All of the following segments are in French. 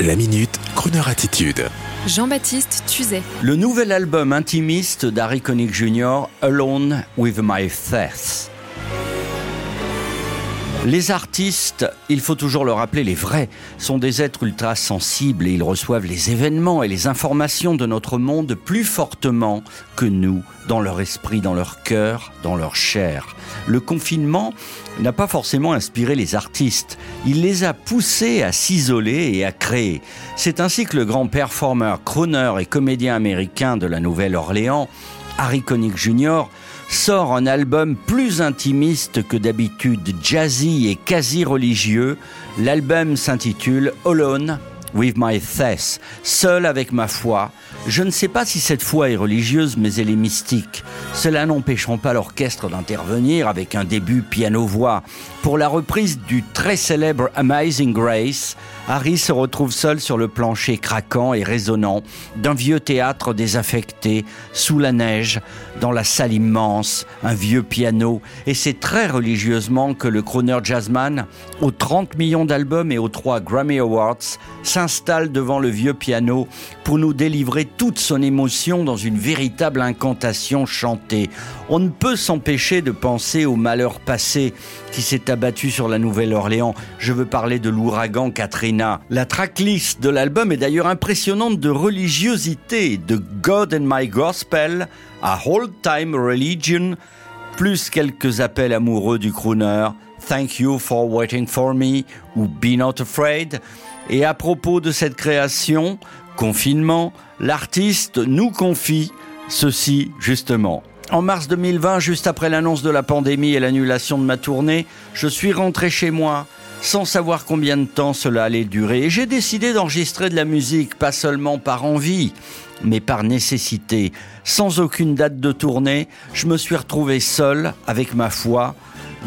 La minute, Kroneur attitude. Jean-Baptiste Tuzet. Le nouvel album intimiste d'Harry Connick Jr., Alone with My Thoughts. Les artistes, il faut toujours le rappeler, les vrais, sont des êtres ultra sensibles et ils reçoivent les événements et les informations de notre monde plus fortement que nous, dans leur esprit, dans leur cœur, dans leur chair. Le confinement n'a pas forcément inspiré les artistes, il les a poussés à s'isoler et à créer. C'est ainsi que le grand performeur, crooner et comédien américain de la Nouvelle-Orléans, Harry Connick Jr., sort un album plus intimiste que d'habitude, jazzy et quasi religieux. L'album s'intitule Alone with my faith, seul avec ma foi. Je ne sais pas si cette foi est religieuse, mais elle est mystique. Cela n'empêcheront pas l'orchestre d'intervenir avec un début piano-voix. Pour la reprise du très célèbre Amazing Grace, Harry se retrouve seul sur le plancher craquant et résonnant d'un vieux théâtre désaffecté, sous la neige, dans la salle immense, un vieux piano. Et c'est très religieusement que le crooner jazzman, aux 30 millions d'albums et aux 3 Grammy Awards, s'installe devant le vieux piano pour nous délivrer toute son émotion dans une véritable incantation chantée. On ne peut s'empêcher de penser au malheur passé qui s'est abattu sur la Nouvelle-Orléans. Je veux parler de l'ouragan Katrina. La tracklist de l'album est d'ailleurs impressionnante de religiosité, de God and My Gospel à Old Time Religion, plus quelques appels amoureux du crooner, Thank You for Waiting for Me ou Be Not Afraid. Et à propos de cette création, confinement, l'artiste nous confie ceci justement. En mars 2020, juste après l'annonce de la pandémie et l'annulation de ma tournée, je suis rentré chez moi sans savoir combien de temps cela allait durer. J'ai décidé d'enregistrer de la musique, pas seulement par envie, mais par nécessité. Sans aucune date de tournée, je me suis retrouvé seul, avec ma foi,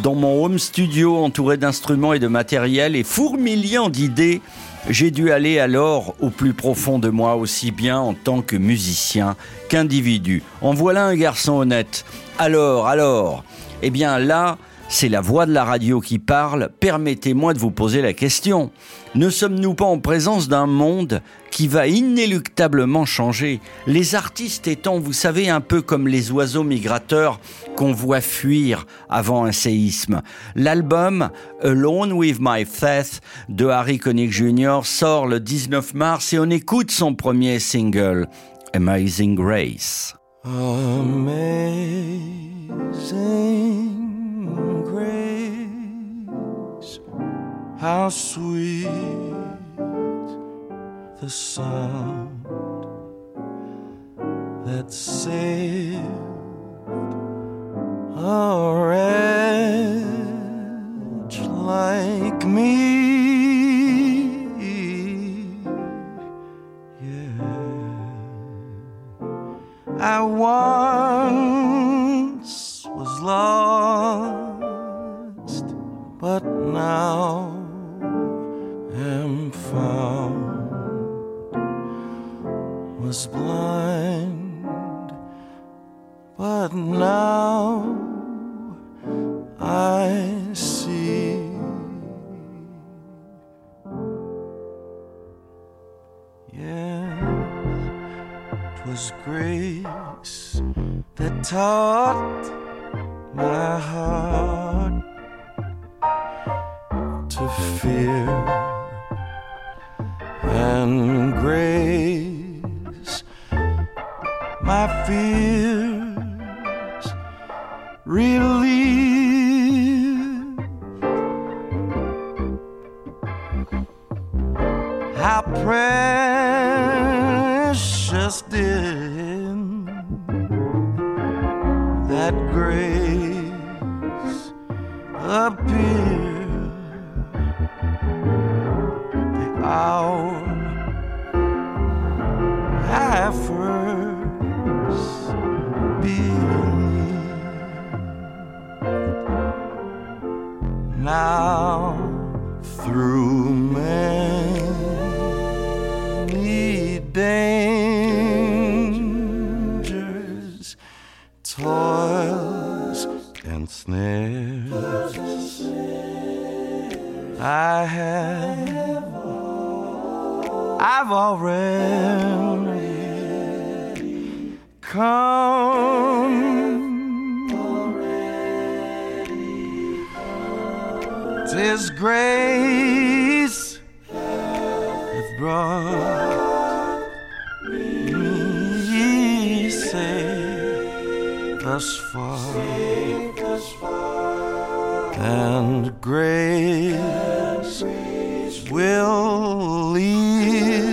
dans mon home studio entouré d'instruments et de matériel et fourmillant d'idées j'ai dû aller alors au plus profond de moi, aussi bien en tant que musicien qu'individu. En voilà un garçon honnête. Alors, alors, eh bien là, c'est la voix de la radio qui parle. Permettez-moi de vous poser la question. Ne sommes-nous pas en présence d'un monde qui va inéluctablement changer? Les artistes étant, vous savez, un peu comme les oiseaux migrateurs qu'on voit fuir avant un séisme. L'album Alone with My Faith de Harry Connick Jr. sort le 19 mars et on écoute son premier single, Amazing Grace. How sweet the sound that saved a wretch like me. Yeah, I once was lost, but now was blind, but now I see. Yes, was grace that taught my heart to fear and grace fears relieve how precious did that grace appear now through many dangers, toils, and snares. I have, I've already come. His grace hath brought me safe thus far, and grace will lead.